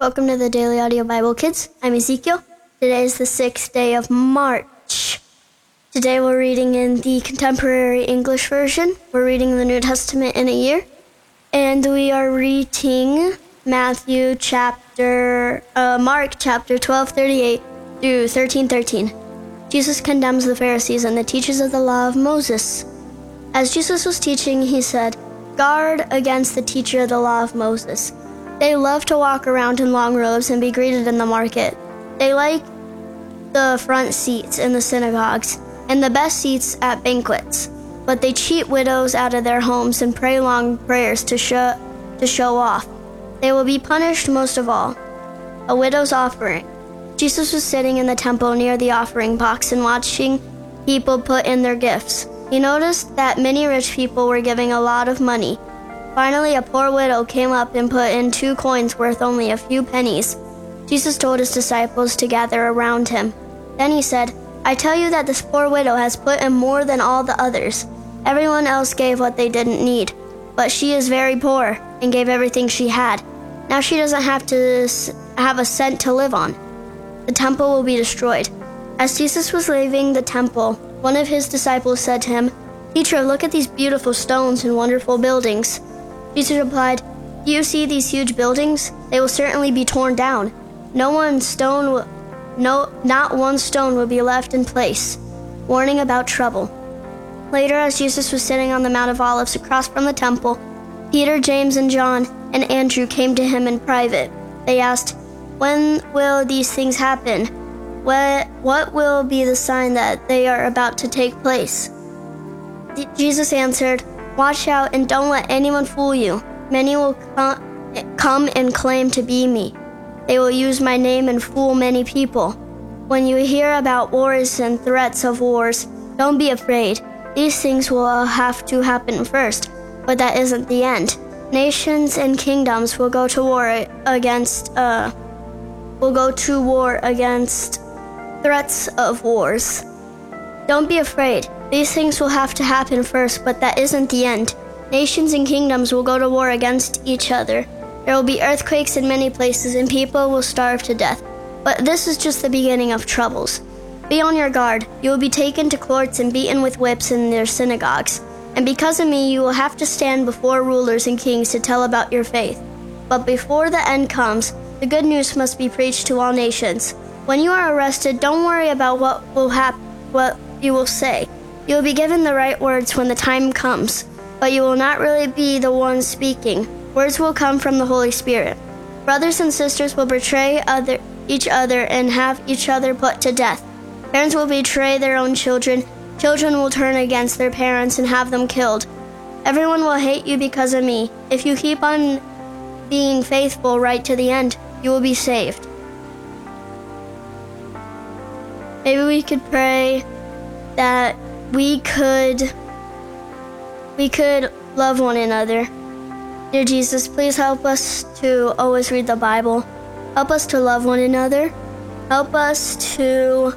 Welcome to the Daily Audio Bible Kids. I'm Ezekiel. Today is the sixth day of March. Today we're reading in the Contemporary English Version. We're reading the New Testament in a year. And we are reading Matthew chapter, uh, Mark chapter 12, 38 through 13, 13. Jesus condemns the Pharisees and the teachers of the law of Moses. As Jesus was teaching, he said, Guard against the teacher of the law of Moses. They love to walk around in long robes and be greeted in the market. They like the front seats in the synagogues and the best seats at banquets. But they cheat widows out of their homes and pray long prayers to show, to show off. They will be punished most of all. A widow's offering. Jesus was sitting in the temple near the offering box and watching people put in their gifts. He noticed that many rich people were giving a lot of money Finally, a poor widow came up and put in two coins worth only a few pennies. Jesus told his disciples to gather around him. Then he said, I tell you that this poor widow has put in more than all the others. Everyone else gave what they didn't need, but she is very poor and gave everything she had. Now she doesn't have to have a cent to live on. The temple will be destroyed. As Jesus was leaving the temple, one of his disciples said to him, Teacher, look at these beautiful stones and wonderful buildings. Jesus replied, Do you see these huge buildings? They will certainly be torn down. No one stone will, no not one stone will be left in place. Warning about trouble. Later, as Jesus was sitting on the Mount of Olives across from the temple, Peter, James, and John and Andrew came to him in private. They asked, When will these things happen? What, what will be the sign that they are about to take place? Jesus answered, Watch out and don't let anyone fool you. Many will come and claim to be me. They will use my name and fool many people. When you hear about wars and threats of wars, don't be afraid. These things will have to happen first, but that isn't the end. Nations and kingdoms will go to war against uh will go to war against threats of wars. Don't be afraid. These things will have to happen first, but that isn't the end. Nations and kingdoms will go to war against each other. There will be earthquakes in many places, and people will starve to death. But this is just the beginning of troubles. Be on your guard. You will be taken to courts and beaten with whips in their synagogues. And because of me, you will have to stand before rulers and kings to tell about your faith. But before the end comes, the good news must be preached to all nations. When you are arrested, don't worry about what will happen, what you will say. You will be given the right words when the time comes, but you will not really be the one speaking. Words will come from the Holy Spirit. Brothers and sisters will betray other, each other and have each other put to death. Parents will betray their own children. Children will turn against their parents and have them killed. Everyone will hate you because of me. If you keep on being faithful right to the end, you will be saved. Maybe we could pray that we could we could love one another. Dear Jesus, please help us to always read the Bible. Help us to love one another. Help us to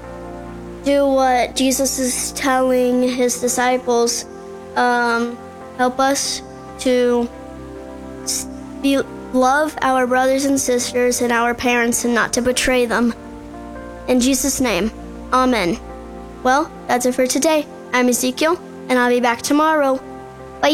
do what Jesus is telling his disciples. Um, help us to be, love our brothers and sisters and our parents and not to betray them. In Jesus' name, Amen. Well, that's it for today. I'm Ezekiel, and I'll be back tomorrow. Bye.